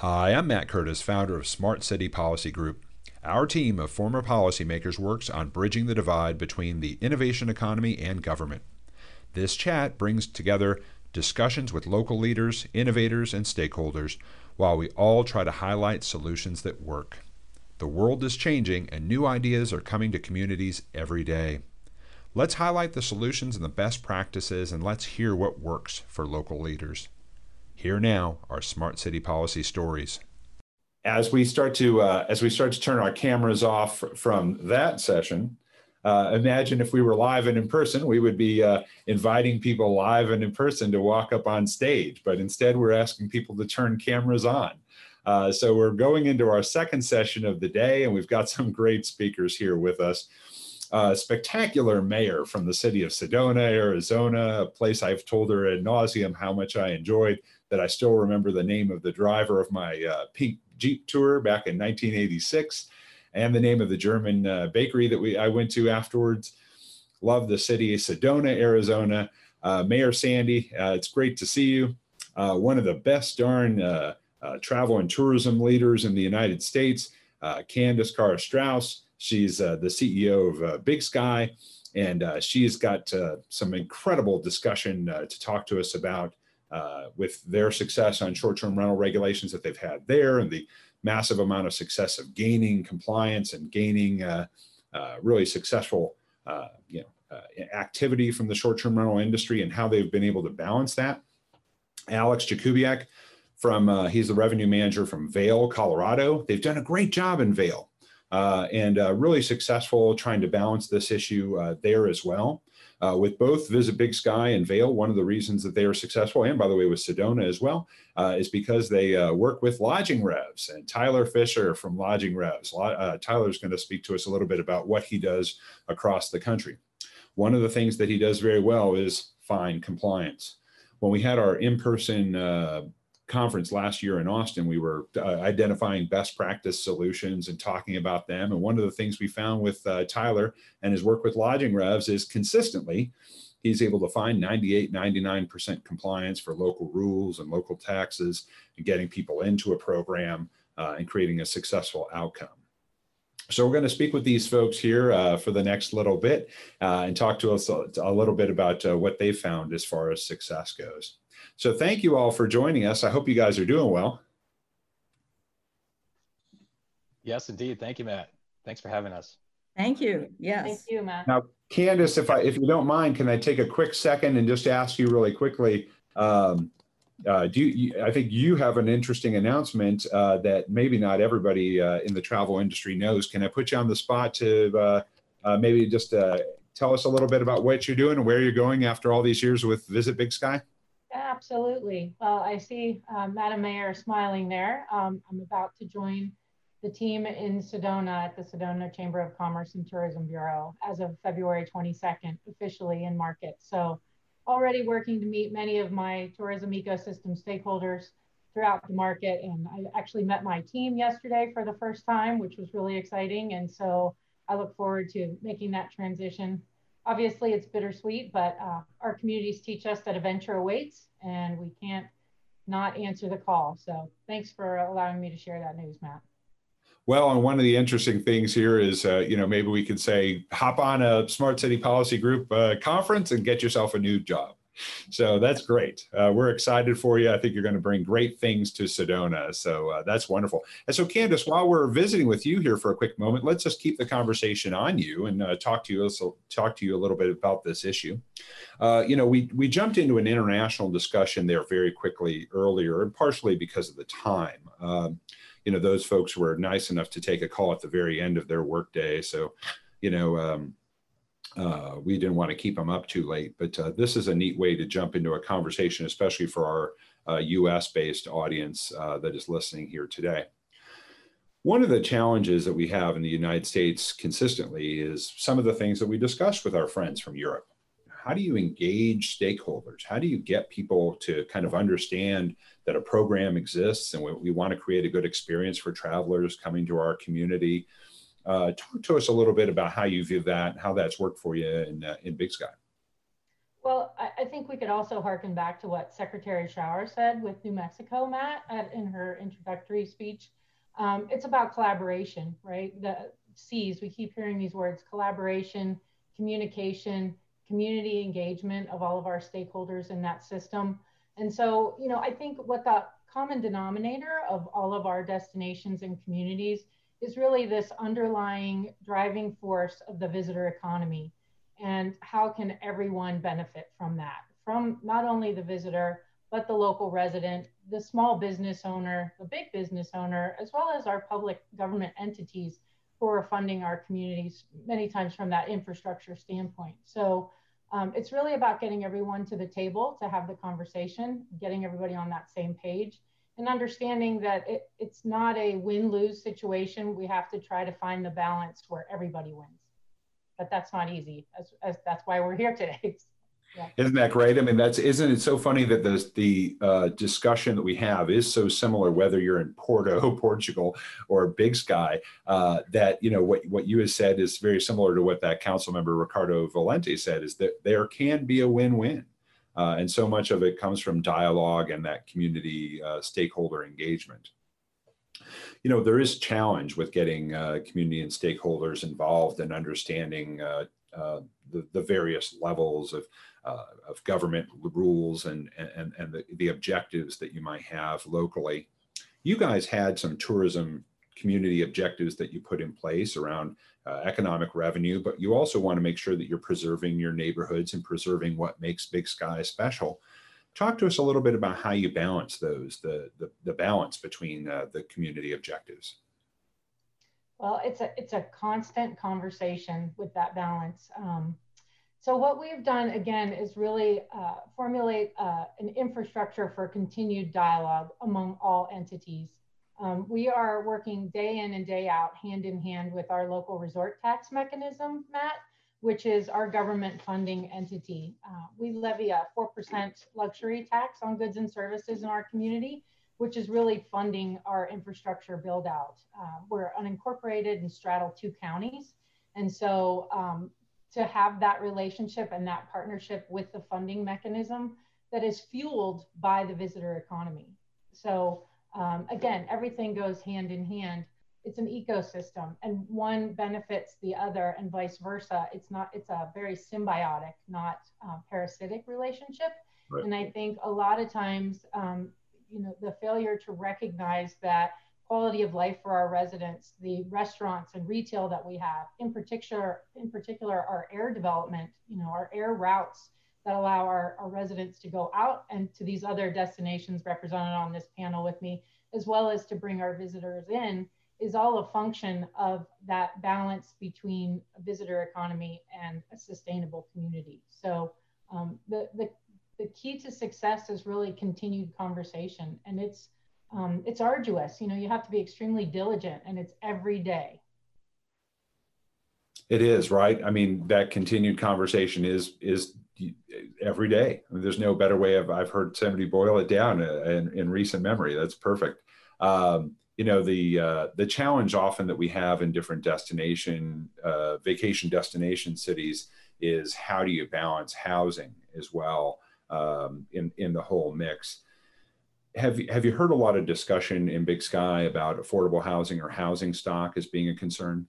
Hi, I'm Matt Curtis, founder of Smart City Policy Group. Our team of former policymakers works on bridging the divide between the innovation economy and government. This chat brings together discussions with local leaders, innovators, and stakeholders while we all try to highlight solutions that work. The world is changing and new ideas are coming to communities every day. Let's highlight the solutions and the best practices and let's hear what works for local leaders. Here now are smart city policy stories. As we start to uh, as we start to turn our cameras off from that session, uh, imagine if we were live and in person, we would be uh, inviting people live and in person to walk up on stage. But instead, we're asking people to turn cameras on. Uh, so we're going into our second session of the day, and we've got some great speakers here with us. Spectacular mayor from the city of Sedona, Arizona, a place I've told her ad nauseum how much I enjoyed that I still remember the name of the driver of my uh, pink Jeep tour back in 1986 and the name of the German uh, bakery that we I went to afterwards. Love the city, Sedona, Arizona. Uh, Mayor Sandy, uh, it's great to see you. Uh, one of the best darn uh, travel and tourism leaders in the United States, Candace Carr Strauss. She's the CEO of Big Sky, and she's got some incredible discussion to talk to us about uh, with their success on short-term rental regulations that they've had there and the massive amount of success of gaining compliance and gaining uh, uh, really successful uh, you know, uh, activity from the short-term rental industry and how they've been able to balance that. Alex Jakubiec from, uh, he's the revenue manager from Vail, Colorado. They've done a great job in Vail and really successful trying to balance this issue there as well. Uh, with both Visit Big Sky and Vail, one of the reasons that they are successful, and by the way, with Sedona as well, uh, is because they uh, work with Lodging Revs. And Tyler Fischer from Lodging Revs, uh, Tyler's going to speak to us a little bit about what he does across the country. One of the things that he does very well is fine compliance. When we had our in-person uh, conference last year in Austin, we were uh, identifying best practice solutions and talking about them. And one of the things we found with uh, Tyler and his work with lodging revs is consistently he's able to find 98, 99% compliance for local rules and local taxes and getting people into a program uh, and creating a successful outcome. So we're going to speak with these folks here uh, for the next little bit uh, and talk to us a, a little bit about uh, what they found as far as success goes. So thank you all for joining us. I hope you guys are doing well. Yes, indeed. Thank you, Matt. Thanks for having us. Thank you. Yes. Thank you, Matt. Now, Candace, if I if you don't mind, can I take a quick second and just ask you really quickly? Um, uh, do you, I think you have an interesting announcement uh, that maybe not everybody uh, in the travel industry knows. Can I put you on the spot to uh, uh, maybe just uh, tell us a little bit about what you're doing and where you're going after all these years with Visit Big Sky? Absolutely. Well, I see uh, Madam Mayor smiling there. Um, I'm about to join the team in Sedona at the Sedona Chamber of Commerce and Tourism Bureau as of February 22nd, officially in market. So already working to meet many of my tourism ecosystem stakeholders throughout the market. And I actually met my team yesterday for the first time, which was really exciting. And so I look forward to making that transition obviously it's bittersweet, but uh, our communities teach us that adventure awaits and we can't not answer the call. So thanks for allowing me to share that news, Matt. Well, and one of the interesting things here is, uh, you know, maybe we could say hop on a Smart City Policy Group uh, conference and get yourself a new job. So that's great. Uh, we're excited for you. I think you're going to bring great things to Sedona. So uh, that's wonderful. And so, Candace, while we're visiting with you here for a quick moment, let's just keep the conversation on you and uh, talk to you. Also, talk to you a little bit about this issue. Uh, you know, we we jumped into an international discussion there very quickly earlier, and partially because of the time. Um, you know, those folks were nice enough to take a call at the very end of their workday. So, you know. Um, uh, we didn't want to keep them up too late, but uh, this is a neat way to jump into a conversation, especially for our uh, US based audience uh, that is listening here today. One of the challenges that we have in the United States consistently is some of the things that we discuss with our friends from Europe. How do you engage stakeholders? How do you get people to kind of understand that a program exists and we, we want to create a good experience for travelers coming to our community? Uh, talk to us a little bit about how you view that, how that's worked for you in, uh, in Big Sky. Well, I, I, think we could also harken back to what Secretary Schroer said with New Mexico, Matt, at, in her introductory speech. Um, it's about collaboration, right? The C's, we keep hearing these words collaboration, communication, community engagement of all of our stakeholders in that system. And so, you know, I think what the common denominator of all of our destinations and communities is really this underlying driving force of the visitor economy. And how can everyone benefit from that? From not only the visitor but the local resident the small business owner the big business owner as well as our public government entities who are funding our communities many times from that infrastructure standpoint. So um, it's really about getting everyone to the table to have the conversation getting everybody on that same page and understanding that it, it's not a win-lose situation we have to try to find the balance where everybody wins but that's not easy. As, as that's why we're here today. Yeah. Isn't that great? I mean, that's isn't it so funny that the the uh, discussion that we have is so similar, whether you're in Porto, Portugal, or Big Sky. Uh, that you know what what you have said is very similar to what that council member Ricardo Valente said. Is that there can be a win-win, uh, and so much of it comes from dialogue and that community uh, stakeholder engagement you know, there is challenge with getting uh, community and stakeholders involved and understanding uh, uh, the, the various levels of, uh, of government rules and, and, and the, the objectives that you might have locally. You guys had some tourism community objectives that you put in place around uh, economic revenue, but you also want to make sure that you're preserving your neighborhoods and preserving what makes Big Sky special. Talk to us a little bit about how you balance those, the, the, the balance between uh, the community objectives. Well, it's a, it's a constant conversation with that balance. Um, so what we've done again is really uh, formulate uh, an infrastructure for continued dialogue among all entities. Um, we are working day in and day out, hand in hand with our local resort tax mechanism, Matt, which is our government funding entity. Uh, we levy a 4% luxury tax on goods and services in our community, which is really funding our infrastructure build out. Uh, we're unincorporated and straddle two counties. And so um, to have that relationship and that partnership with the funding mechanism that is fueled by the visitor economy. So um, again, everything goes hand in hand. It's an ecosystem and one benefits the other and vice versa. It's not it's a very symbiotic not uh, parasitic relationship. Right. and i think a lot of times um, you know the failure to recognize that quality of life for our residents the restaurants and retail that we have in particular in particular our air development you know our air routes that allow our, our residents to go out and to these other destinations represented on this panel with me as well as to bring our visitors in is all a function of that balance between a visitor economy and a sustainable community. So um, the, the, the key to success is really continued conversation and it's, um, it's arduous. You know, you have to be extremely diligent and it's every day. It is right. I mean, that continued conversation is is every day. I mean, there's no better way of I've heard somebody boil it down uh, in, in recent memory. That's perfect. Um, you know the uh, the challenge often that we have in different destination uh, vacation destination cities is how do you balance housing as well um, in in the whole mix. Have you, have you heard a lot of discussion in Big Sky about affordable housing or housing stock as being a concern?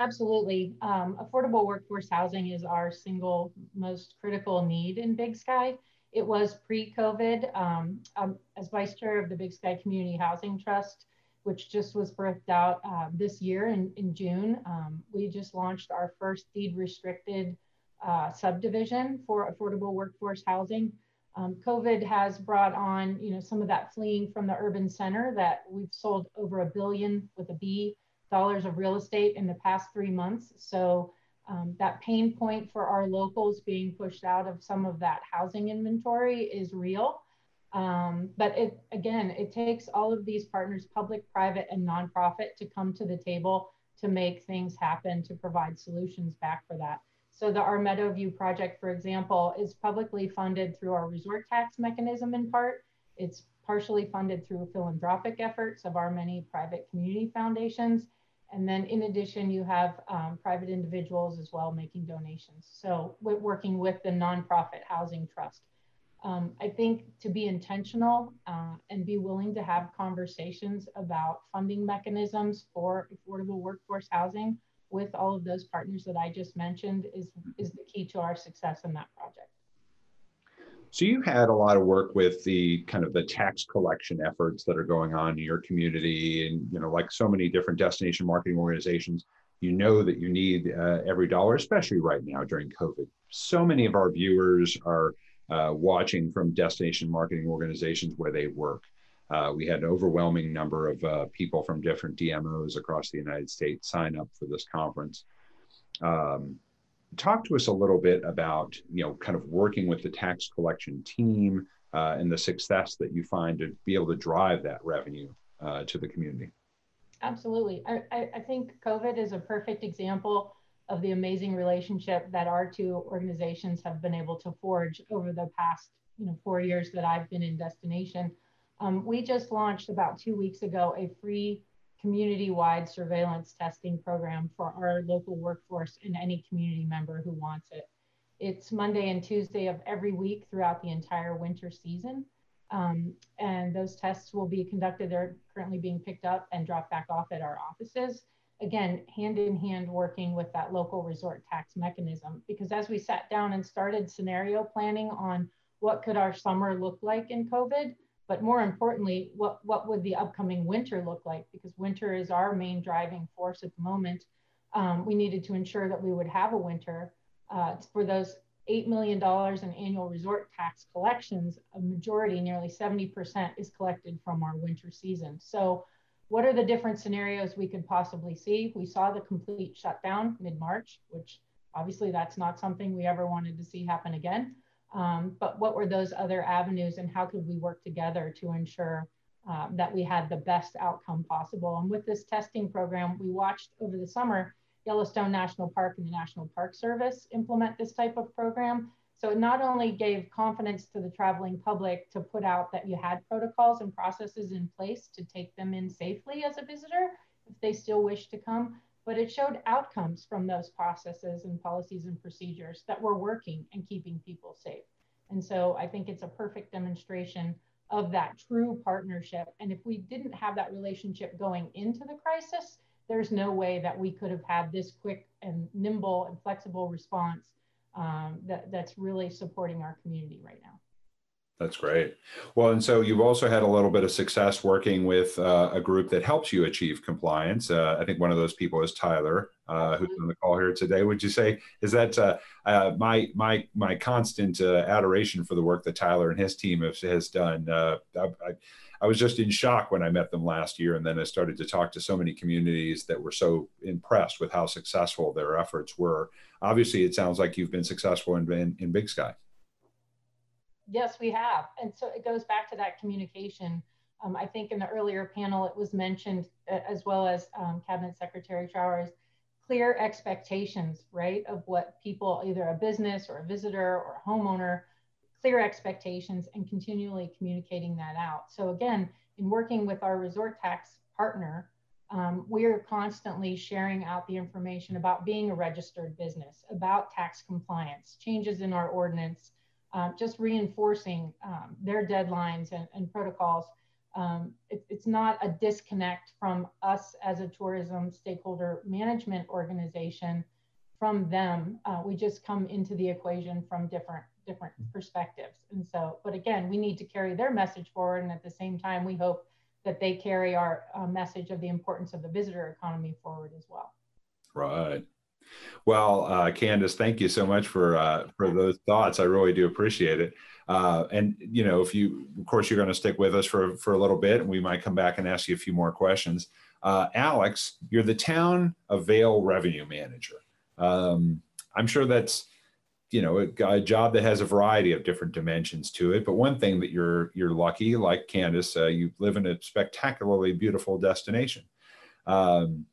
Absolutely. Um, affordable workforce housing is our single most critical need in Big Sky. It was pre-COVID. Um, um, as vice chair of the Big Sky Community Housing Trust, which just was birthed out uh, this year in, in June, um, we just launched our first deed restricted uh, subdivision for affordable workforce housing. Um, COVID has brought on, you know, some of that fleeing from the urban center that we've sold over a billion with a B dollars of real estate in the past three months. So um, that pain point for our locals being pushed out of some of that housing inventory is real. Um, but it again, it takes all of these partners, public, private, and nonprofit, to come to the table to make things happen, to provide solutions back for that. So the Our Meadowview project, for example, is publicly funded through our resort tax mechanism in part. It's partially funded through philanthropic efforts of our many private community foundations And then in addition, you have um, private individuals as well making donations. So we're working with the nonprofit housing trust. Um, I think to be intentional uh, and be willing to have conversations about funding mechanisms for affordable workforce housing with all of those partners that I just mentioned is, is the key to our success in that project. So you had a lot of work with the kind of the tax collection efforts that are going on in your community, and you know, like so many different destination marketing organizations, you know that you need uh, every dollar, especially right now during COVID. So many of our viewers are uh, watching from destination marketing organizations where they work. Uh, we had an overwhelming number of uh, people from different DMOs across the United States sign up for this conference. Um, talk to us a little bit about you know kind of working with the tax collection team uh, and the success that you find to be able to drive that revenue uh, to the community. Absolutely. I, I think covid is a perfect example of the amazing relationship that our two organizations have been able to forge over the past you know four years that i've been in destination. Um, we just launched about two weeks ago a free community-wide surveillance testing program for our local workforce and any community member who wants it. It's Monday and Tuesday of every week throughout the entire winter season. Um, and those tests will be conducted. They're currently being picked up and dropped back off at our offices. Again, hand in hand working with that local resort tax mechanism. Because as we sat down and started scenario planning on what could our summer look like in COVID, but more importantly, what, what would the upcoming winter look like? Because winter is our main driving force at the moment. Um, we needed to ensure that we would have a winter. Uh, for those $8 million in annual resort tax collections, a majority, nearly 70%, is collected from our winter season. So, what are the different scenarios we could possibly see? We saw the complete shutdown mid March, which obviously that's not something we ever wanted to see happen again. Um, but what were those other avenues and how could we work together to ensure uh, that we had the best outcome possible? And with this testing program, we watched over the summer Yellowstone National Park and the National Park Service implement this type of program. So it not only gave confidence to the traveling public to put out that you had protocols and processes in place to take them in safely as a visitor if they still wish to come, but it showed outcomes from those processes and policies and procedures that were working and keeping people safe. And so I think it's a perfect demonstration of that true partnership. And if we didn't have that relationship going into the crisis, there's no way that we could have had this quick and nimble and flexible response um, that, that's really supporting our community right now. That's great. Well, and so you've also had a little bit of success working with uh, a group that helps you achieve compliance. Uh, I think one of those people is Tyler, uh, who's on the call here today. Would you say is that uh, uh, my my my constant uh, adoration for the work that Tyler and his team have, has done? I, I, I was just in shock when I met them last year, and then I started to talk to so many communities that were so impressed with how successful their efforts were. Obviously, it sounds like you've been successful in, in, in Big Sky. Yes, we have. And so it goes back to that communication. Um, I think in the earlier panel, it was mentioned, uh, as well as um, Cabinet Secretary Schroer, clear expectations, right, of what people, either a business or a visitor or a homeowner, clear expectations and continually communicating that out. So again, in working with our resort tax partner, um, we are constantly sharing out the information about being a registered business, about tax compliance, changes in our ordinance, uh, just reinforcing um, their deadlines and, and protocols. Um, it, it's not a disconnect from us as a tourism stakeholder management organization from them. Uh, we just come into the equation from different different perspectives. And so, but again, we need to carry their message forward, and at the same time, we hope that they carry our uh, message of the importance of the visitor economy forward as well. Right. Well, uh, Candace, thank you so much for uh, for those thoughts. I really do appreciate it. Uh, and you know, if you, of course, you're going to stick with us for for a little bit, and we might come back and ask you a few more questions. Uh, Alex, you're the town of Vail revenue manager. Um, I'm sure that's you know a, a, job that has a variety of different dimensions to it. But one thing that you're you're lucky, like Candace, uh, you live in a spectacularly beautiful destination. Um,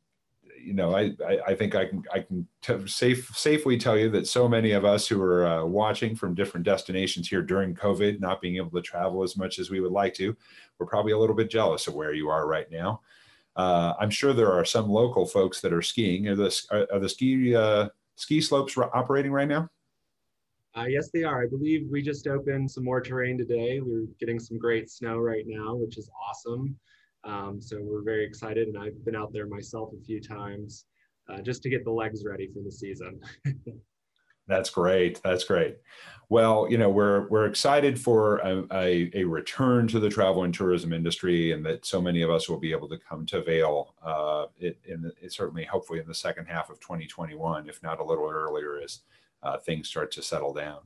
you know, I, I, I, think I can I can t- safe safely tell you that so many of us who are uh, watching from different destinations here during COVID, not being able to travel as much as we would like to, we're probably a little bit jealous of where you are right now. Uh, I'm sure there are some local folks that are skiing. Are the, are, are the ski, uh, ski slopes operating right now? Uh, yes, they are. I believe we just opened some more terrain today. We're getting some great snow right now, which is awesome. Um, so we're very excited, and I've been out there myself a few times uh, just to get the legs ready for the season. That's great. That's great. Well, you know, we're we're excited for a, a, a, return to the travel and tourism industry, and that so many of us will be able to come to Vail. Uh, it, the, it certainly, hopefully, in the second half of 2021, if not a little earlier, as uh, things start to settle down.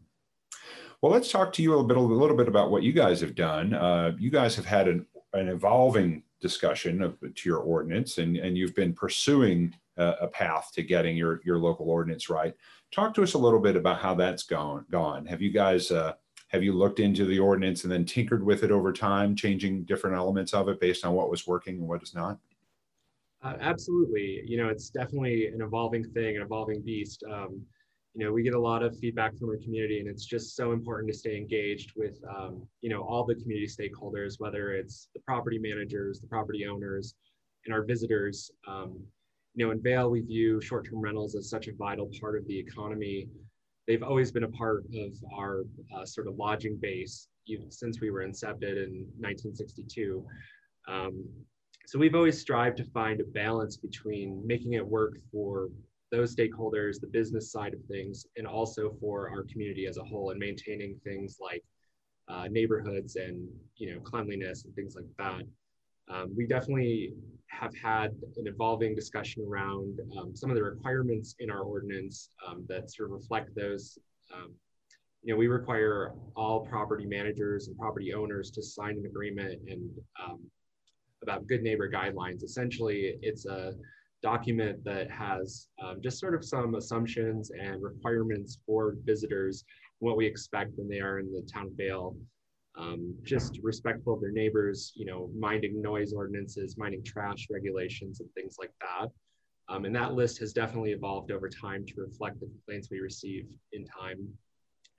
Well, let's talk to you a little bit, a little bit about what you guys have done. Uh, you guys have had an, an evolving discussion of, to your ordinance, and, and you've been pursuing a, a path to getting your, your local ordinance right. Talk to us a little bit about how that's gone. gone. Have you guys uh, have you looked into the ordinance and then tinkered with it over time, changing different elements of it based on what was working and what is not? Uh, absolutely. You know, it's definitely an evolving thing, an evolving beast. Um, you know, we get a lot of feedback from our community, and it's just so important to stay engaged with, um, you know, all the community stakeholders, whether it's the property managers, the property owners, and our visitors. Um, you know, in Vail we view short-term rentals as such a vital part of the economy. They've always been a part of our uh, sort of lodging base since we were incepted in 1962. Um, so we've always strived to find a balance between making it work for those stakeholders, the business side of things, and also for our community as a whole, and maintaining things like uh, neighborhoods and you know cleanliness and things like that. Um, we definitely have had an evolving discussion around um, some of the requirements in our ordinance um, that sort of reflect those. Um, you know, we require all property managers and property owners to sign an agreement and um, about good neighbor guidelines. Essentially, it's a document that has um, just sort of some assumptions and requirements for visitors, what we expect when they are in the town of Vail um, just respectful of their neighbors, you know, minding noise ordinances, minding trash regulations, and things like that. Um, and that list has definitely evolved over time to reflect the complaints we receive in time.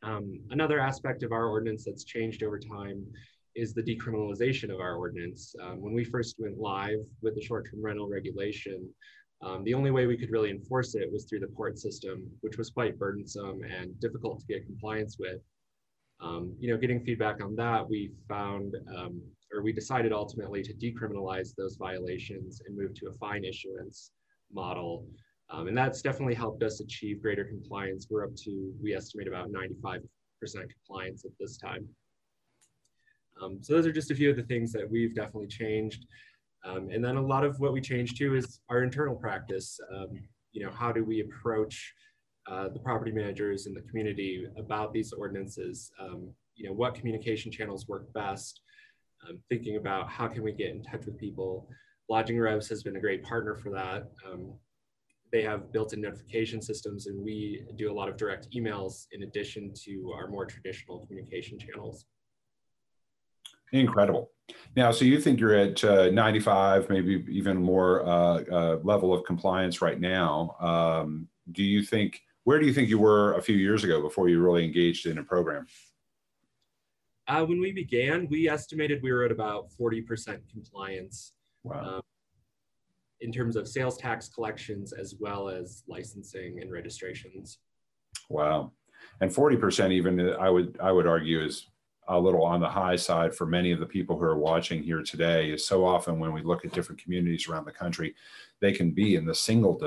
Um, another aspect of our ordinance that's changed over time is the decriminalization of our ordinance. Um, when we first went live with the short-term rental regulation, um, the only way we could really enforce it was through the court system, which was quite burdensome and difficult to get compliance with. Um, you know, getting feedback on that, we found, um, or we decided ultimately to decriminalize those violations and move to a fine issuance model. Um, and that's definitely helped us achieve greater compliance. We're up to, we estimate about 95% compliance at this time. Um, so those are just a few of the things that we've definitely changed. Um, and then a lot of what we changed too is our internal practice. Um, you know, how do we approach uh, the property managers in the community about these ordinances. Um, you know, what communication channels work best, um, thinking about how can we get in touch with people. Lodging Revs has been a great partner for that. Um, they have built-in notification systems and we do a lot of direct emails in addition to our more traditional communication channels. Incredible. Now, so you think you're at uh, 95, maybe even more uh, uh, level of compliance right now. Um, do you think where do you think you were a few years ago before you really engaged in a program? Uh, when we began, we estimated we were at about 40% compliance. Wow. Um, in terms of sales tax collections as well as licensing and registrations. Wow. And 40% even I would I would argue is a little on the high side for many of the people who are watching here today is so often when we look at different communities around the country, they can be in the single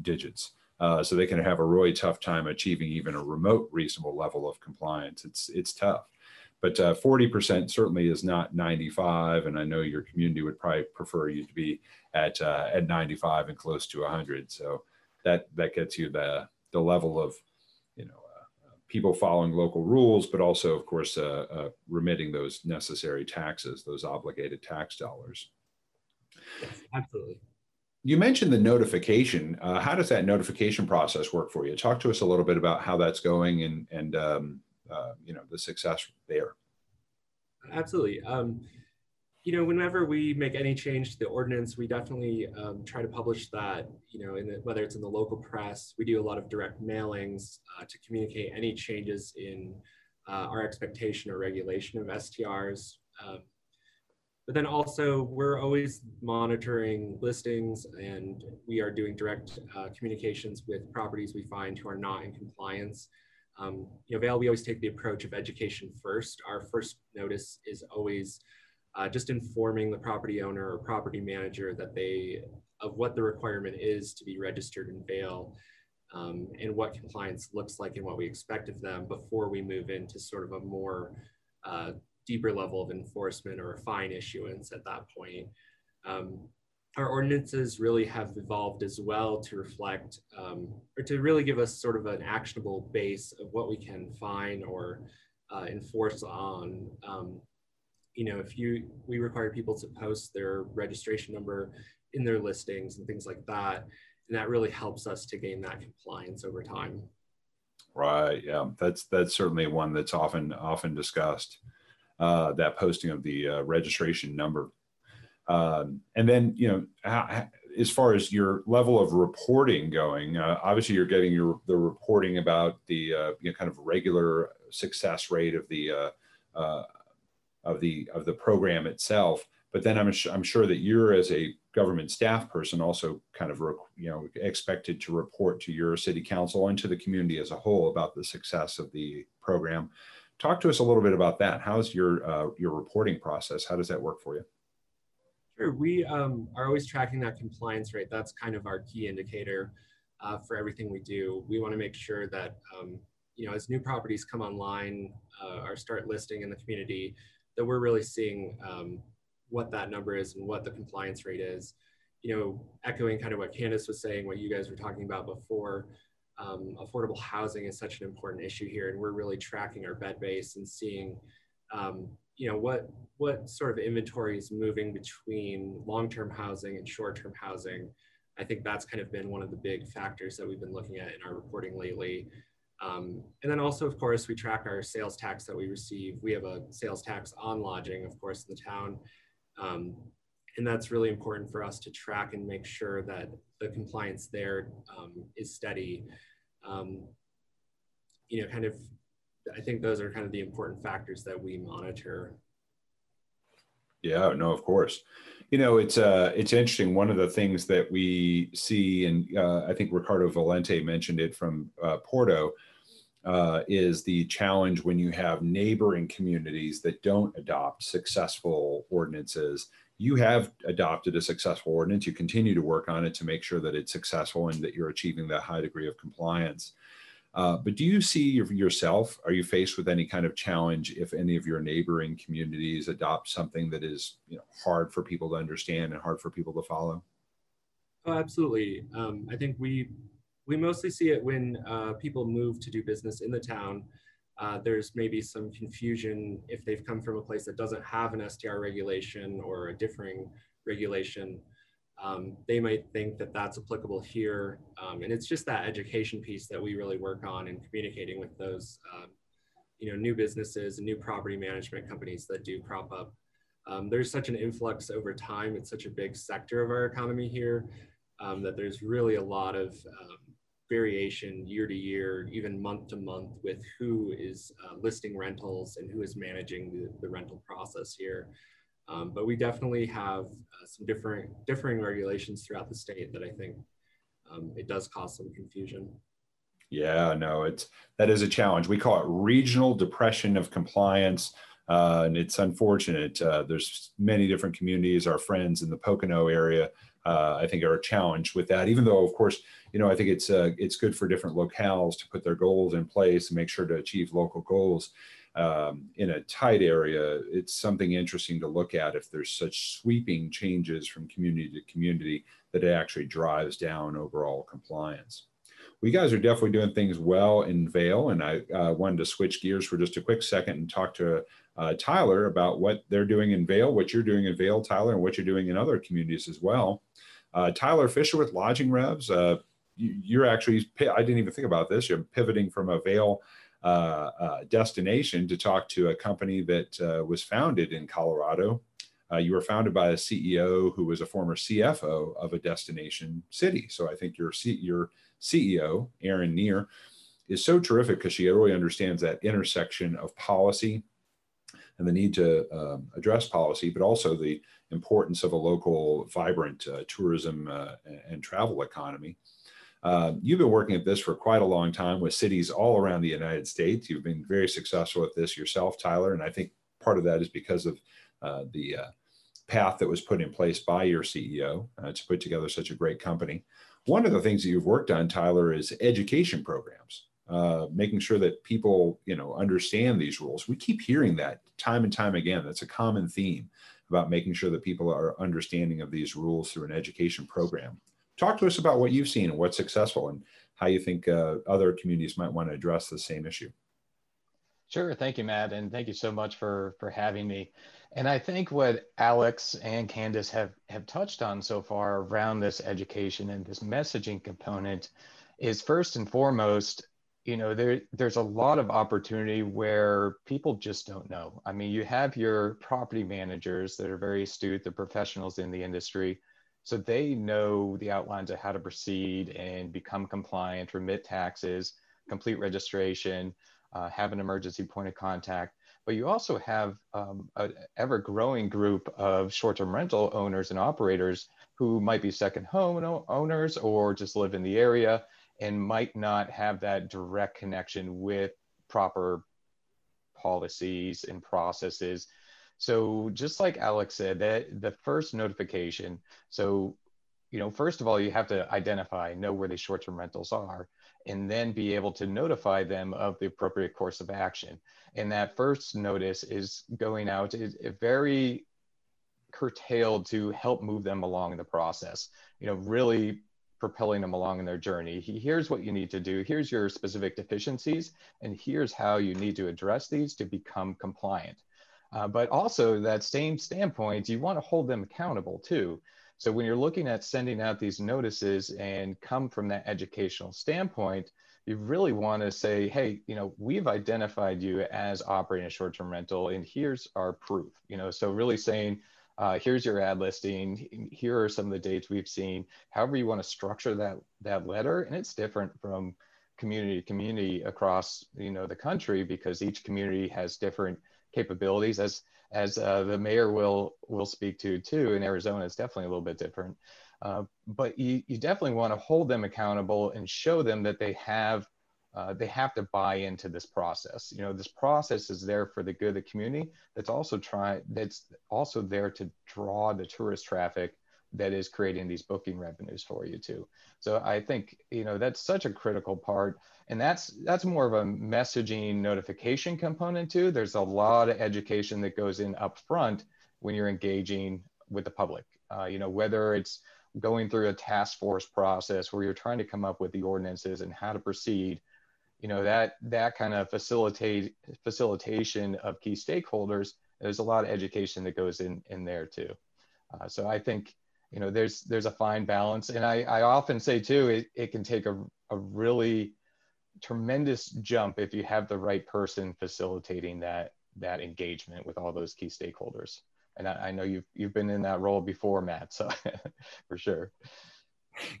digits. Uh, so they can have a really tough time achieving even a remote reasonable level of compliance. It's it's tough, but uh, 40% certainly is not 95, and I know your community would probably prefer you to be at uh, at 95 and close to 100. So that that gets you the the level of people following local rules, but also of course uh, uh, remitting those necessary taxes, those obligated tax dollars. Yes, absolutely. You mentioned the notification. Uh, how does that notification process work for you? Talk to us a little bit about how that's going and and um, uh, you know the success there. Absolutely. Um, you know, whenever we make any change to the ordinance, we definitely um, try to publish that. You know, the, whether it's in the local press, we do a lot of direct mailings uh, to communicate any changes in uh, our expectation or regulation of STRs. Um, but then also we're always monitoring listings and we are doing direct uh, communications with properties we find who are not in compliance. Um, you know, Vail, we always take the approach of education first. Our first notice is always uh, just informing the property owner or property manager that they of what the requirement is to be registered in Vail um, and what compliance looks like and what we expect of them before we move into sort of a more uh, deeper level of enforcement or a fine issuance at that point. Um, our ordinances really have evolved as well to reflect um, or to really give us sort of an actionable base of what we can fine or uh, enforce on. Um, you know, if you we require people to post their registration number in their listings and things like that, and that really helps us to gain that compliance over time. Right. Yeah, that's that's certainly one that's often often discussed. Uh, that posting of the uh, registration number, um, and then you know, how, as far as your level of reporting going, uh, obviously you're getting your the reporting about the uh, you know, kind of regular success rate of the uh, uh, of the of the program itself. But then I'm I'm sure that you're as a government staff person also kind of you know expected to report to your city council and to the community as a whole about the success of the program. Talk to us a little bit about that. How's your uh, your reporting process? How does that work for you? Sure. We um, are always tracking that compliance rate. That's kind of our key indicator uh, for everything we do. We want to make sure that um, you know as new properties come online uh, or start listing in the community, that we're really seeing um, what that number is and what the compliance rate is. You know, echoing kind of what Candace was saying, what you guys were talking about before, um, affordable housing is such an important issue here, and we're really tracking our bed base and seeing, um, you know, what what sort of inventory is moving between long-term housing and short-term housing. I think that's kind of been one of the big factors that we've been looking at in our reporting lately. Um, and then also, of course, we track our sales tax that we receive. We have a sales tax on lodging, of course, in the town. Um, and that's really important for us to track and make sure that the compliance there um, is steady. Um, you know, kind of, I think those are kind of the important factors that we monitor. Yeah, no, of course. You know, it's uh, it's interesting. One of the things that we see, and uh, I think Ricardo Valente mentioned it from uh, Porto, uh, is the challenge when you have neighboring communities that don't adopt successful ordinances. You have adopted a successful ordinance. You continue to work on it to make sure that it's successful and that you're achieving that high degree of compliance. Uh, but do you see yourself, are you faced with any kind of challenge if any of your neighboring communities adopt something that is you know, hard for people to understand and hard for people to follow? Oh, absolutely. Um, I think we we mostly see it when uh, people move to do business in the town. Uh, there's maybe some confusion if they've come from a place that doesn't have an STR regulation or a differing regulation. Um, they might think that that's applicable here. Um, and it's just that education piece that we really work on in communicating with those um, you know, new businesses and new property management companies that do crop up. Um, there's such an influx over time. It's such a big sector of our economy here um, that there's really a lot of um, variation year to year, even month to month, with who is uh, listing rentals and who is managing the, the rental process here. Um, but we definitely have uh, some different differing regulations throughout the state that I think um, it does cause some confusion. Yeah, no, it's that is a challenge. We call it regional depression of compliance. Uh, and it's unfortunate. Uh, there's many different communities. Our friends in the Pocono area, uh, I think, are challenged with that. Even though, of course, you know, I think it's uh, it's good for different locales to put their goals in place and make sure to achieve local goals. Um, in a tight area, it's something interesting to look at if there's such sweeping changes from community to community that it actually drives down overall compliance. We guys are definitely doing things well in Vail, and I uh, wanted to switch gears for just a quick second and talk to uh, Tyler about what they're doing in Vail, what you're doing in Vail, Tyler, and what you're doing in other communities as well. Uh, Tyler Fischer with Lodging Revs, uh, you're actually, I didn't even think about this, you're pivoting from a uh, destination to talk to a company that uh, was founded in Colorado. Uh, you were founded by a CEO who was a former CFO of a destination city. So I think your, C- your CEO, Erin Neer, is so terrific because she really understands that intersection of policy and the need to um, address policy, but also the importance of a local, vibrant uh, tourism uh, and travel economy. Uh, you've been working at this for quite a long time with cities all around the United States. You've been very successful at this yourself, Tyler, and I think part of that is because of uh, the uh, path that was put in place by your CEO uh, to put together such a great company. One of the things that you've worked on, Tyler, is education programs, uh, making sure that people, you know, understand these rules. We keep hearing that time and time again. That's a common theme about making sure that people are understanding of these rules through an education program. Talk to us about what you've seen and what's successful and how you think uh, other communities might want to address the same issue. Sure. Thank you, Matt. And thank you so much for, for having me. And I think what Alex and Candace have, have touched on so far around this education and this messaging component is first and foremost, you know, there, there's a lot of opportunity where people just don't know. I mean, you have your property managers that are very astute, the professionals in the industry. So they know the outlines of how to proceed and become compliant, remit taxes, complete registration, uh, have an emergency point of contact. But you also have um, an ever growing group of short term rental owners and operators who might be second home owners or just live in the area and might not have that direct connection with proper policies and processes. So just like Alex said, that the first notification, so you know, first of all, you have to identify, know where these short-term rentals are and then be able to notify them of the appropriate course of action. And that first notice is going out is very curtailed to help move them along the process. You know, really propelling them along in their journey. Here's what you need to do. Here's your specific deficiencies, and here's how you need to address these to become compliant. Uh, but also that same standpoint, you want to hold them accountable too. So when you're looking at sending out these notices and come from that educational standpoint, you really want to say, hey, you know, we've identified you as operating a short-term rental, and here's our proof. You know, so really saying, uh, here's your ad listing. Here are some of the dates we've seen. However, you want to structure that that letter, and it's different from community to community across you know the country because each community has different capabilities. As as uh, the mayor will will speak to too in Arizona it's definitely a little bit different. Uh, but you, you definitely want to hold them accountable and show them that they have uh, they have to buy into this process. You know, this process is there for the good of the community. That's also trying. That's also there to draw the tourist traffic that is creating these booking revenues for you too. So I think you know that's such a critical part, and that's that's more of a messaging notification component too. There's a lot of education that goes in up front when you're engaging with the public. Uh, you know whether it's going through a task force process where you're trying to come up with the ordinances and how to proceed you know that that kind of facilitate facilitation of key stakeholders there's a lot of education that goes in in there too uh, so i think you know there's there's a fine balance. And i i often say too it, it can take a, a really tremendous jump if you have the right person facilitating that that engagement with all those key stakeholders. And i, I know you've you've been in that role before matt so for sure.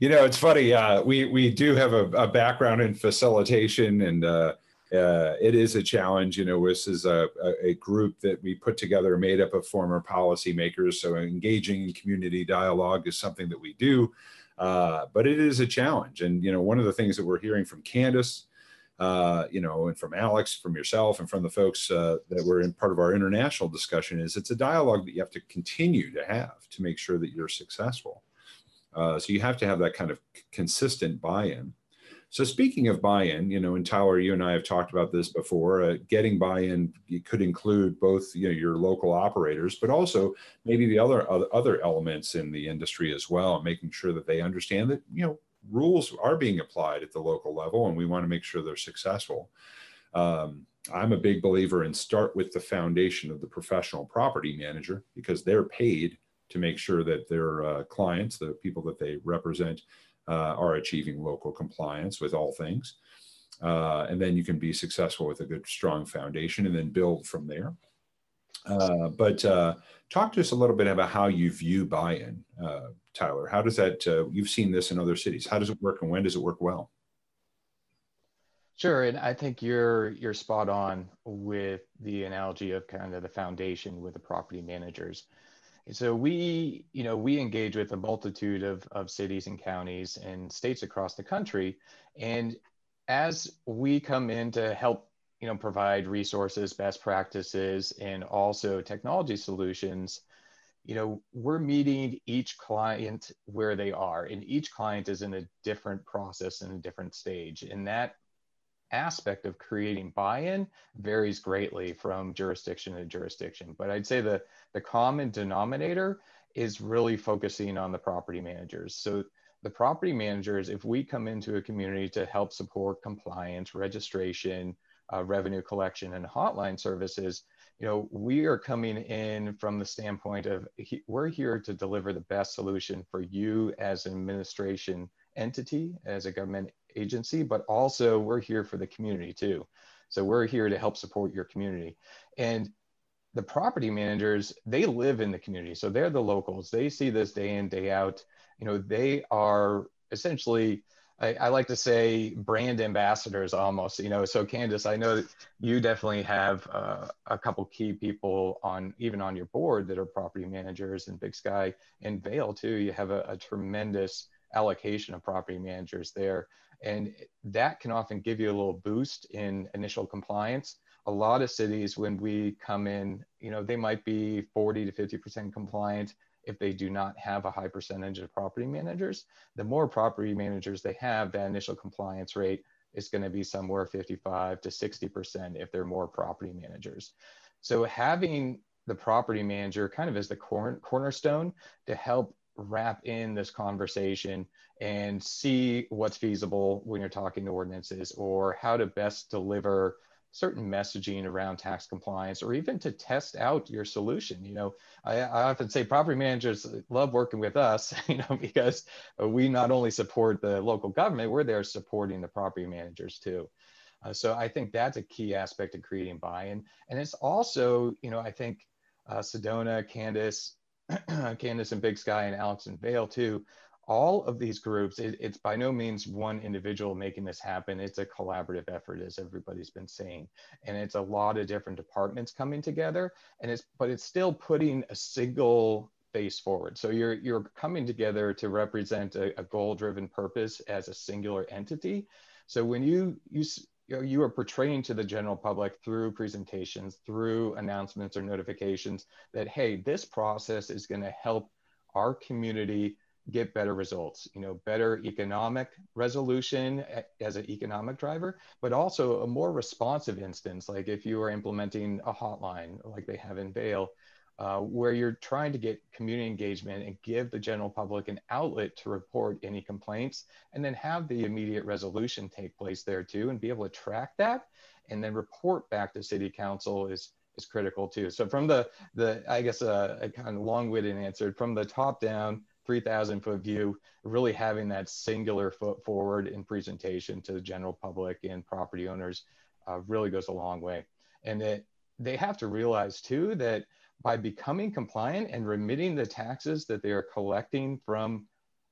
You know it's funny uh, we we do have a, a background in facilitation and uh, uh, it is a challenge. You know, this is a, a, group that we put together made up of former policymakers. So engaging in community dialogue is something that we do, uh, but it is a challenge. And, you know, one of the things that we're hearing from Candace, uh, you know, and from Alex, from yourself, and from the folks uh, that were in part of our international discussion is it's a dialogue that you have to continue to have to make sure that you're successful. Uh, so you have to have that kind of consistent buy-in. So speaking of buy-in, you know, and Tyler, you and I have talked about this before. Uh, getting buy-in could include both you know, your local operators, but also maybe the other other elements in the industry as well, making sure that they understand that you know rules are being applied at the local level, and we want to make sure they're successful. Um, I'm a big believer in start with the foundation of the professional property manager because they're paid to make sure that their uh, clients, the people that they represent, uh, are achieving local compliance with all things. Uh, and then you can be successful with a good, strong foundation and then build from there. Uh, but uh, talk to us a little bit about how you view buy-in, uh, Tyler. How does that, uh, you've seen this in other cities. How does it work and when does it work well? Sure, and I think you're you're spot on with the analogy of kind of the foundation with the property managers. So we, you know, we engage with a multitude of, of cities and counties and states across the country. And as we come in to help, you know, provide resources, best practices, and also technology solutions, you know, we're meeting each client where they are, and each client is in a different process and a different stage. And that aspect of creating buy-in varies greatly from jurisdiction to jurisdiction. But I'd say the, the common denominator is really focusing on the property managers. So the property managers, if we come into a community to help support compliance, registration, uh, revenue collection, and hotline services, you know, we are coming in from the standpoint of he, we're here to deliver the best solution for you as an administration entity, as a government agency, but also we're here for the community too. So we're here to help support your community. And the property managers, they live in the community. So they're the locals. They see this day in, day out. You know, they are essentially, I, I like to say brand ambassadors almost, you know. So Candace, I know you definitely have uh, a couple key people on, even on your board that are property managers and Big Sky and Vail too. You have a, a tremendous allocation of property managers there. And that can often give you a little boost in initial compliance. A lot of cities, when we come in, you know, they might be 40 to 50% compliant if they do not have a high percentage of property managers. The more property managers they have, that initial compliance rate is going to be somewhere 55 to 60% if they're more property managers. So having the property manager kind of as the cor- cornerstone to help wrap in this conversation and see what's feasible when you're talking to ordinances or how to best deliver certain messaging around tax compliance or even to test out your solution. You know I, I, often say property managers love working with us you know because we not only support the local government we're there supporting the property managers too. Uh, so i think that's a key aspect of creating buy-in. And it's also you know i think uh, sedona candace Candace and Big Sky and Alex and Vail too. All of these groups, it, it's by no means one individual making this happen. It's a collaborative effort, as everybody's been saying, and it's a lot of different departments coming together. And it's but it's still putting a single face forward. So you're you're coming together to represent a, a goal-driven purpose as a singular entity. So when you you you, know, you are portraying to the general public through presentations, through announcements or notifications that, hey, this process is going to help our community get better results, you know, better economic resolution as an economic driver, but also a more responsive instance. Like if you are implementing a hotline like they have in Vail, uh, where you're trying to get community engagement and give the general public an outlet to report any complaints and then have the immediate resolution take place there too and be able to track that and then report back to city council is is critical too. So from the the i guess uh, a kind of long-winded answer from the top down 3000 foot view really having that singular foot forward in presentation to the general public and property owners uh, really goes a long way. And that they have to realize too that by becoming compliant and remitting the taxes that they are collecting from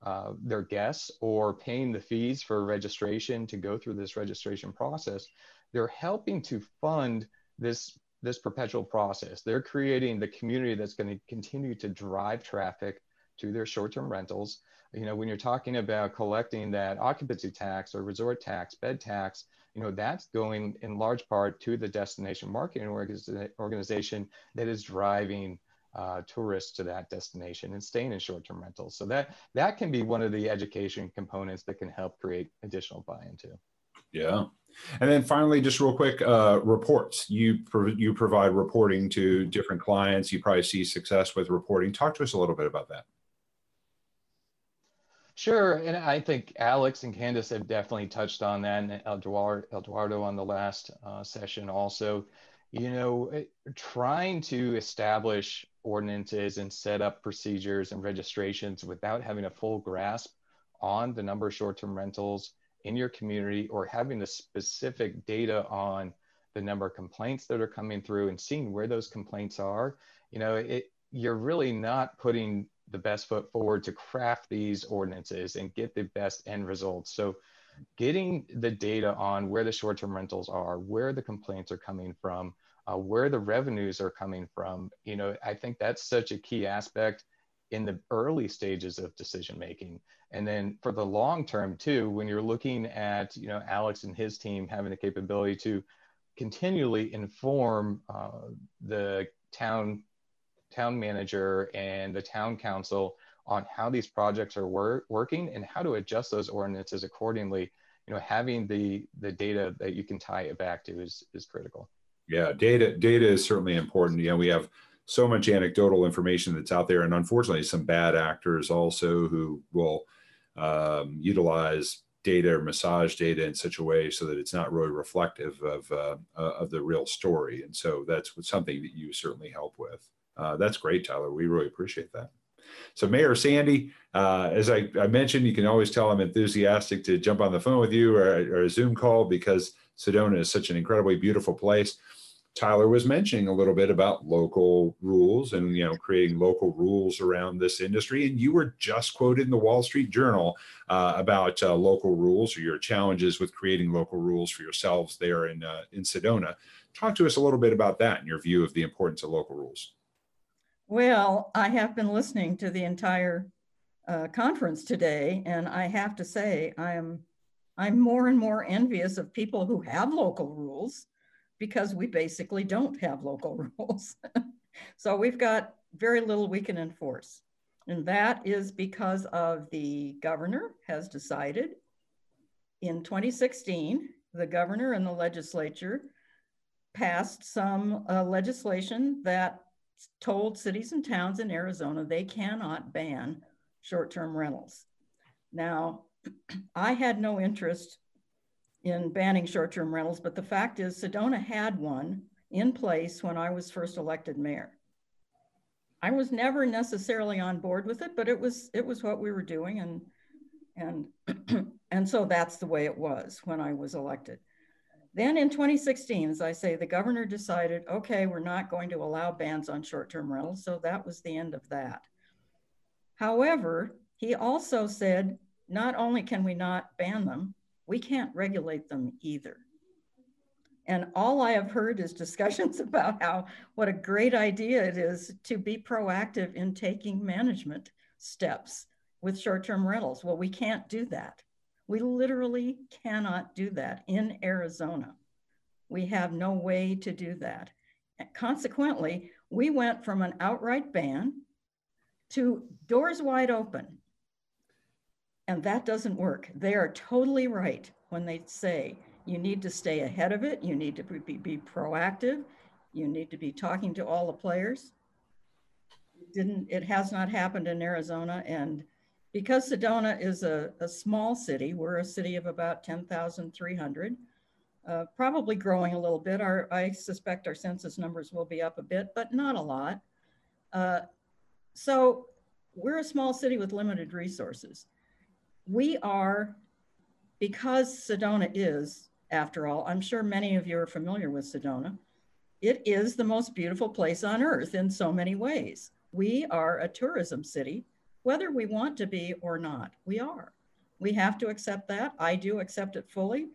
uh, their guests or paying the fees for registration to go through this registration process, they're helping to fund this this perpetual process. They're creating the community that's going to continue to drive traffic to their short-term rentals. You know, when you're talking about collecting that occupancy tax or resort tax, bed tax, you know that's going in large part to the destination marketing organization that is driving uh, tourists to that destination and staying in short-term rentals. So that that can be one of the education components that can help create additional buy-in too. Yeah, and then finally, just real quick, uh, reports. You you provide reporting to different clients. You probably see success with reporting. Talk to us a little bit about that. Sure, and I think Alex and Candace have definitely touched on that, and Eduardo, on the last uh, session also. You know, trying to establish ordinances and set up procedures and registrations without having a full grasp on the number of short-term rentals in your community or having the specific data on the number of complaints that are coming through and seeing where those complaints are, you know, it, you're really not putting the best foot forward to craft these ordinances and get the best end results. So getting the data on where the short-term rentals are, where the complaints are coming from, uh, where the revenues are coming from, you know, I think that's such a key aspect in the early stages of decision making. And then for the long term too, when you're looking at, you know, Alex and his team having the capability to continually inform uh, the town town manager and the town council on how these projects are wor- working and how to adjust those ordinances accordingly. You know having the the data that you can tie it back to is is critical. Yeah data data is certainly important. You know we have so much anecdotal information that's out there and unfortunately some bad actors also who will um, utilize data or massage data in such a way so that it's not really reflective of uh, of the real story. And so that's something that you certainly help with uh, that's great tyler we really appreciate that so Mayor Sandy, uh, as I, I, mentioned, you can always tell I'm enthusiastic to jump on the phone with you or, or, a Zoom call because Sedona is such an incredibly beautiful place. Tyler was mentioning a little bit about local rules and you know creating local rules around this industry, and you were just quoted in the Wall Street Journal uh, about uh, local rules or your challenges with creating local rules for yourselves there in uh, in Sedona. Talk to us a little bit about that and your view of the importance of local rules. Well, I have been listening to the entire uh, conference today, and I have to say, I am I'm more and more envious of people who have local rules because we basically don't have local rules. so we've got very little we can enforce. And that is because of the governor has decided in 2016, the governor and the legislature passed some uh, legislation that told cities and towns in Arizona they cannot ban short term rentals. Now, I had no interest in banning short term rentals, but the fact is, Sedona had one in place when I was first elected mayor. I was never necessarily on board with it, but it was it was what we were doing, and and and so that's the way it was when I was elected. Then in 2016, as I say, the governor decided, okay, we're not going to allow bans on short term rentals. So that was the end of that. However, he also said, not only can we not ban them, we can't regulate them either. And all I have heard is discussions about how what a great idea it is to be proactive in taking management steps with short term rentals. Well, we can't do that. We literally cannot do that in Arizona. We have no way to do that. Consequently, we went from an outright ban to doors wide open. And that doesn't work. They are totally right when they say you need to stay ahead of it, you need to be, be proactive, you need to be talking to all the players. It didn't it has not happened in Arizona and because Sedona is a, a small city, we're a city of about 10,300, uh, probably growing a little bit. Our, I suspect our census numbers will be up a bit, but not a lot. Uh, so we're a small city with limited resources. We are, because Sedona is, after all, I'm sure many of you are familiar with Sedona, it is the most beautiful place on earth in so many ways. We are a tourism city whether we want to be or not. We are. We have to accept that. I do accept it fully.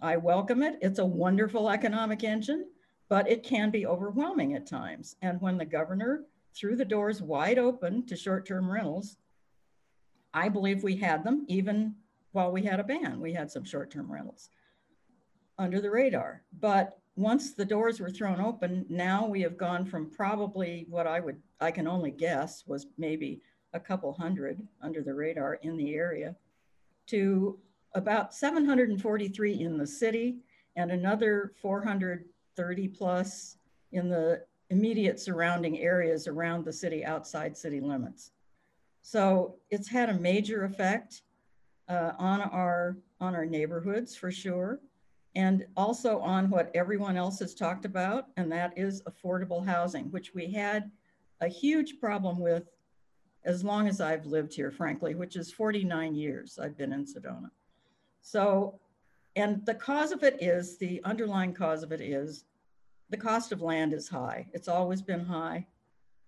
I welcome it. It's a wonderful economic engine, but it can be overwhelming at times. And when the governor threw the doors wide open to short term rentals, I believe we had them even while we had a ban. We had some short term rentals under the radar. But once the doors were thrown open, now we have gone from probably what I would, I can only guess was maybe a couple hundred under the radar in the area to about 743 in the city and another 430 plus in the immediate surrounding areas around the city outside city limits. So it's had a major effect uh, on our on our neighborhoods for sure, and also on what everyone else has talked about, and that is affordable housing, which we had a huge problem with as long as I've lived here, frankly, which is 49 years I've been in Sedona. So, and the cause of it is the underlying cause of it is the cost of land is high. It's always been high.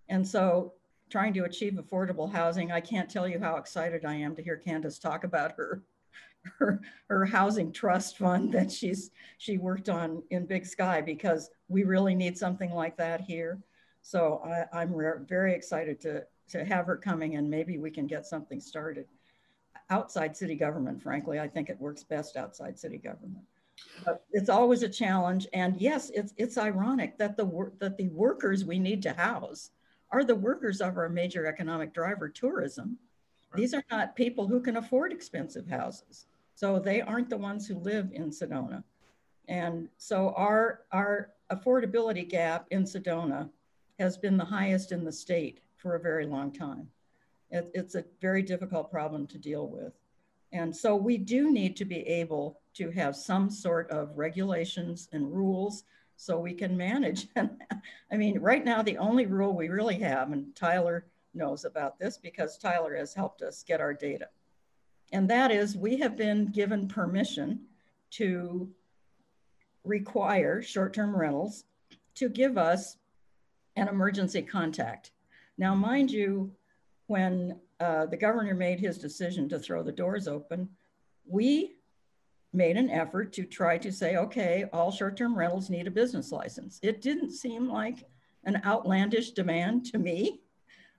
And so, trying to achieve affordable housing, I can't tell you how excited I am to hear Candace talk about her her, her housing trust fund that she's she worked on in Big Sky because we really need something like that here. So I, I'm very excited to to have her coming and maybe we can get something started outside city government. Frankly, I think it works best outside city government. But it's always a challenge, and yes, it's it's ironic that the that the workers we need to house are the workers of our major economic driver, tourism. These are not people who can afford expensive houses. So they aren't the ones who live in Sedona. And so our, our affordability gap in Sedona has been the highest in the state for a very long time. It, it's a very difficult problem to deal with. And so we do need to be able to have some sort of regulations and rules so we can manage. I mean, right now, the only rule we really have, and Tyler knows about this because Tyler has helped us get our data, and that is we have been given permission to require short term rentals to give us an emergency contact. Now, mind you, when uh, the governor made his decision to throw the doors open, we made an effort to try to say, okay, all short term rentals need a business license. It didn't seem like an outlandish demand to me,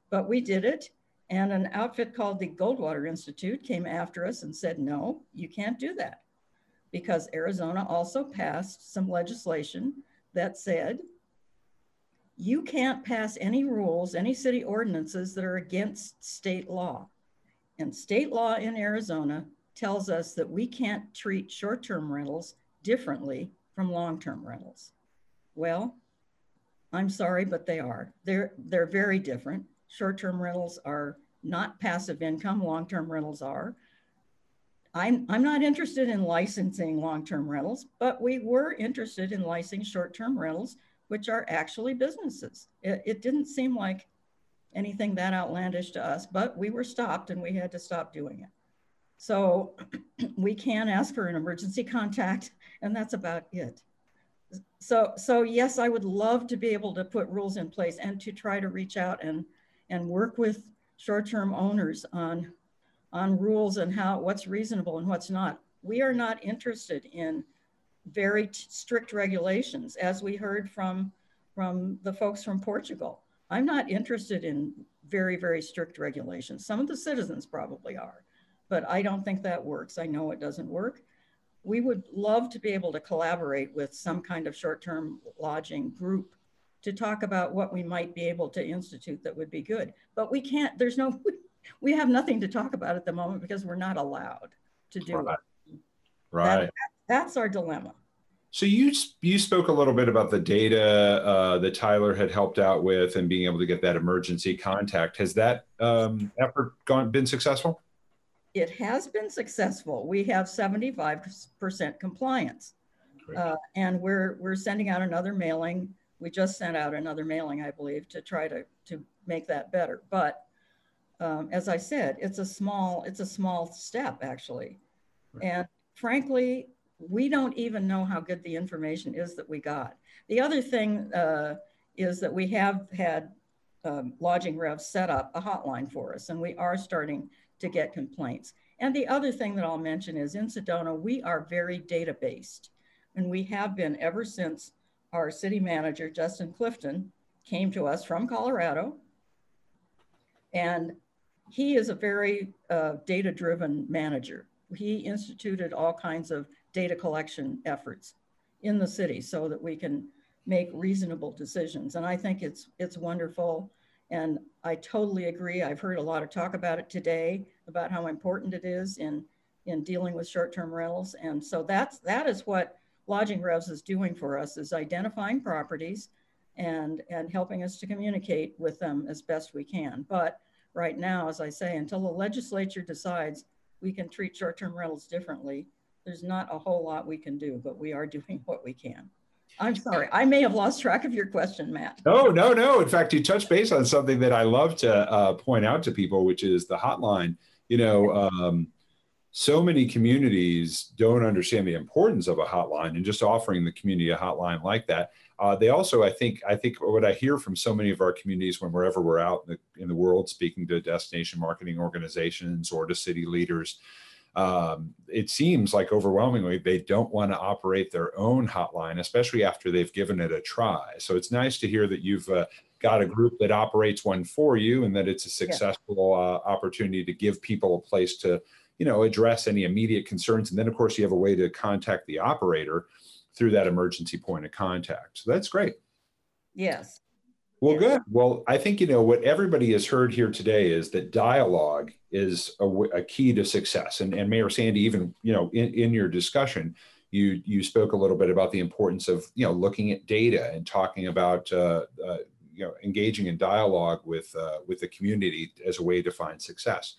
but we did it. And an outfit called the Goldwater Institute came after us and said, no, you can't do that. Because Arizona also passed some legislation that said you can't pass any rules, any city ordinances that are against state law. And state law in Arizona tells us that we can't treat short term rentals differently from long term rentals. Well, I'm sorry, but they are. They're, they're very different. Short term rentals are not passive income, long term rentals are. I'm, I'm not interested in licensing long term rentals, but we were interested in licensing short term rentals, which are actually businesses. It, it didn't seem like anything that outlandish to us, but we were stopped and we had to stop doing it. So we can ask for an emergency contact, and that's about it. So, so yes, I would love to be able to put rules in place and to try to reach out and, and work with short-term owners on, on rules and how what's reasonable and what's not. We are not interested in very strict regulations, as we heard from, from the folks from Portugal. I'm not interested in very, very strict regulations. Some of the citizens probably are but I don't think that works. I know it doesn't work. We would love to be able to collaborate with some kind of short term lodging group to talk about what we might be able to institute that would be good. But we can't, there's no, we have nothing to talk about at the moment because we're not allowed to do right. it. Right. That, that's our dilemma. So you you spoke a little bit about the data uh, that Tyler had helped out with and being able to get that emergency contact. Has that um, effort gone been successful? it has been successful. We have 75% compliance. Uh, and we're, we're sending out another mailing. We just sent out another mailing, I believe, to try to, to make that better. But um, as I said, it's a small, it's a small step actually. Right. And frankly, we don't even know how good the information is that we got. The other thing uh, is that we have had um, Lodging Rev set up a hotline for us, and we are starting to get complaints. And the other thing that I'll mention is in Sedona, we are very data based. And we have been ever since our city manager, Justin Clifton, came to us from Colorado. And he is a very uh, data driven manager. He instituted all kinds of data collection efforts in the city so that we can make reasonable decisions. And I think it's, it's wonderful. And I totally agree. I've heard a lot of talk about it today about how important it is in in dealing with short-term rentals. And so that's that is what Lodging Revs is doing for us is identifying properties and and helping us to communicate with them as best we can. But right now, as I say, until the legislature decides we can treat short-term rentals differently, there's not a whole lot we can do, but we are doing what we can. I'm sorry. I may have lost track of your question, Matt. No, no, no. In fact, you touched base on something that I love to uh, point out to people, which is the hotline. You know, um, so many communities don't understand the importance of a hotline and just offering the community a hotline like that. Uh, they also, I think, I think what I hear from so many of our communities when wherever we're out in the, in the world, speaking to destination marketing organizations or to city leaders, um, it seems like overwhelmingly they don't want to operate their own hotline, especially after they've given it a try. So it's nice to hear that you've uh, got a group that operates one for you and that it's a successful uh, opportunity to give people a place to you know address any immediate concerns. And then of course you have a way to contact the operator through that emergency point of contact. So that's great. Yes well, good. Well, I think, you know, what everybody has heard here today is that dialogue is a, a key to success. And, and Mayor Sandy, even, you know, in, in your discussion, you, you spoke a little bit about the importance of, you know, looking at data and talking about, uh, uh, you know, engaging in dialogue with, uh, with the community as a way to find success.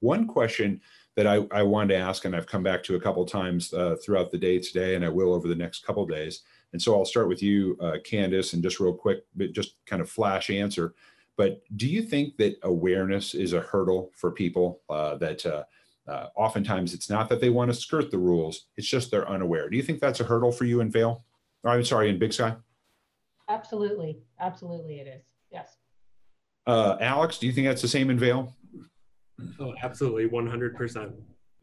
One question that I, I wanted to ask, and I've come back to a couple times uh, throughout the day today, and I will over the next couple days, and so I'll start with you, uh, Candace, and just real quick, but just kind of flash answer. But do you think that awareness is a hurdle for people uh, that uh, uh, oftentimes it's not that they want to skirt the rules, it's just they're unaware. Do you think that's a hurdle for you in Vail? Or, I'm sorry, in Big Sky? Absolutely. Absolutely, it is. Yes. Uh, Alex, do you think that's the same in Vail? Oh, absolutely. 100%.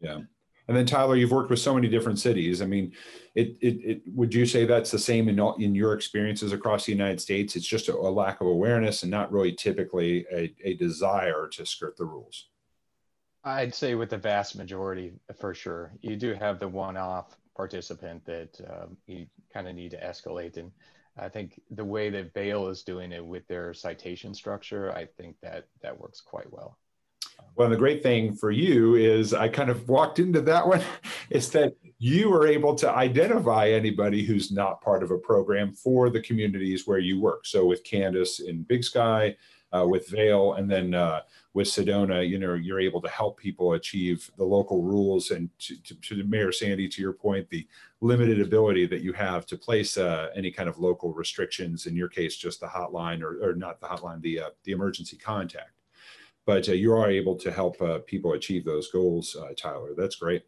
Yeah. And then Tyler, you've worked with so many different cities. I mean, it, it, it would you say that's the same in all, in your experiences across the United States? It's just a, a lack of awareness and not really typically a, a desire to skirt the rules. I'd say with the vast majority, for sure. You do have the one-off participant that um, you kind of need to escalate. And I think the way that Vail is doing it with their citation structure, I think that that works quite well. Well, the great thing for you is I kind of walked into that one is that you were able to identify anybody who's not part of a program for the communities where you work. So with Candace in Big Sky, uh, with Vail, and then uh, with Sedona, you know, you're able to help people achieve the local rules. And to, to, to Mayor Sandy, to your point, the limited ability that you have to place uh, any kind of local restrictions. In your case, just the hotline, or, or not the hotline, the uh, the emergency contact but uh, you are able to help uh, people achieve those goals, uh, Tyler. That's great.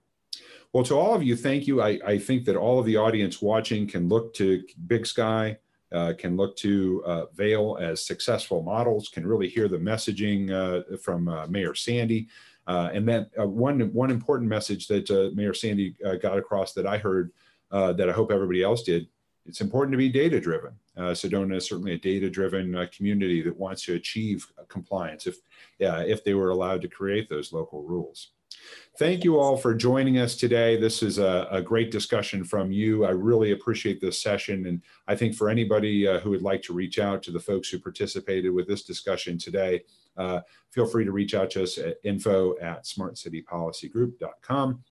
Well, to all of you, thank you. I, I, think that all of the audience watching can look to Big Sky, uh, can look to uh, Vail as successful models, can really hear the messaging from Mayor Sandy. and then one, one important message that Mayor Sandy got across that I heard that I hope everybody else did it's important to be data driven. Uh, Sedona is certainly a data driven uh, community that wants to achieve compliance if, uh, if they were allowed to create those local rules. Thank you all for joining us today. This is a, a great discussion from you. I really appreciate this session. And I think for anybody uh, who would like to reach out to the folks who participated with this discussion today, uh, feel free to reach out to us at info at smartcitypolicygroup.com.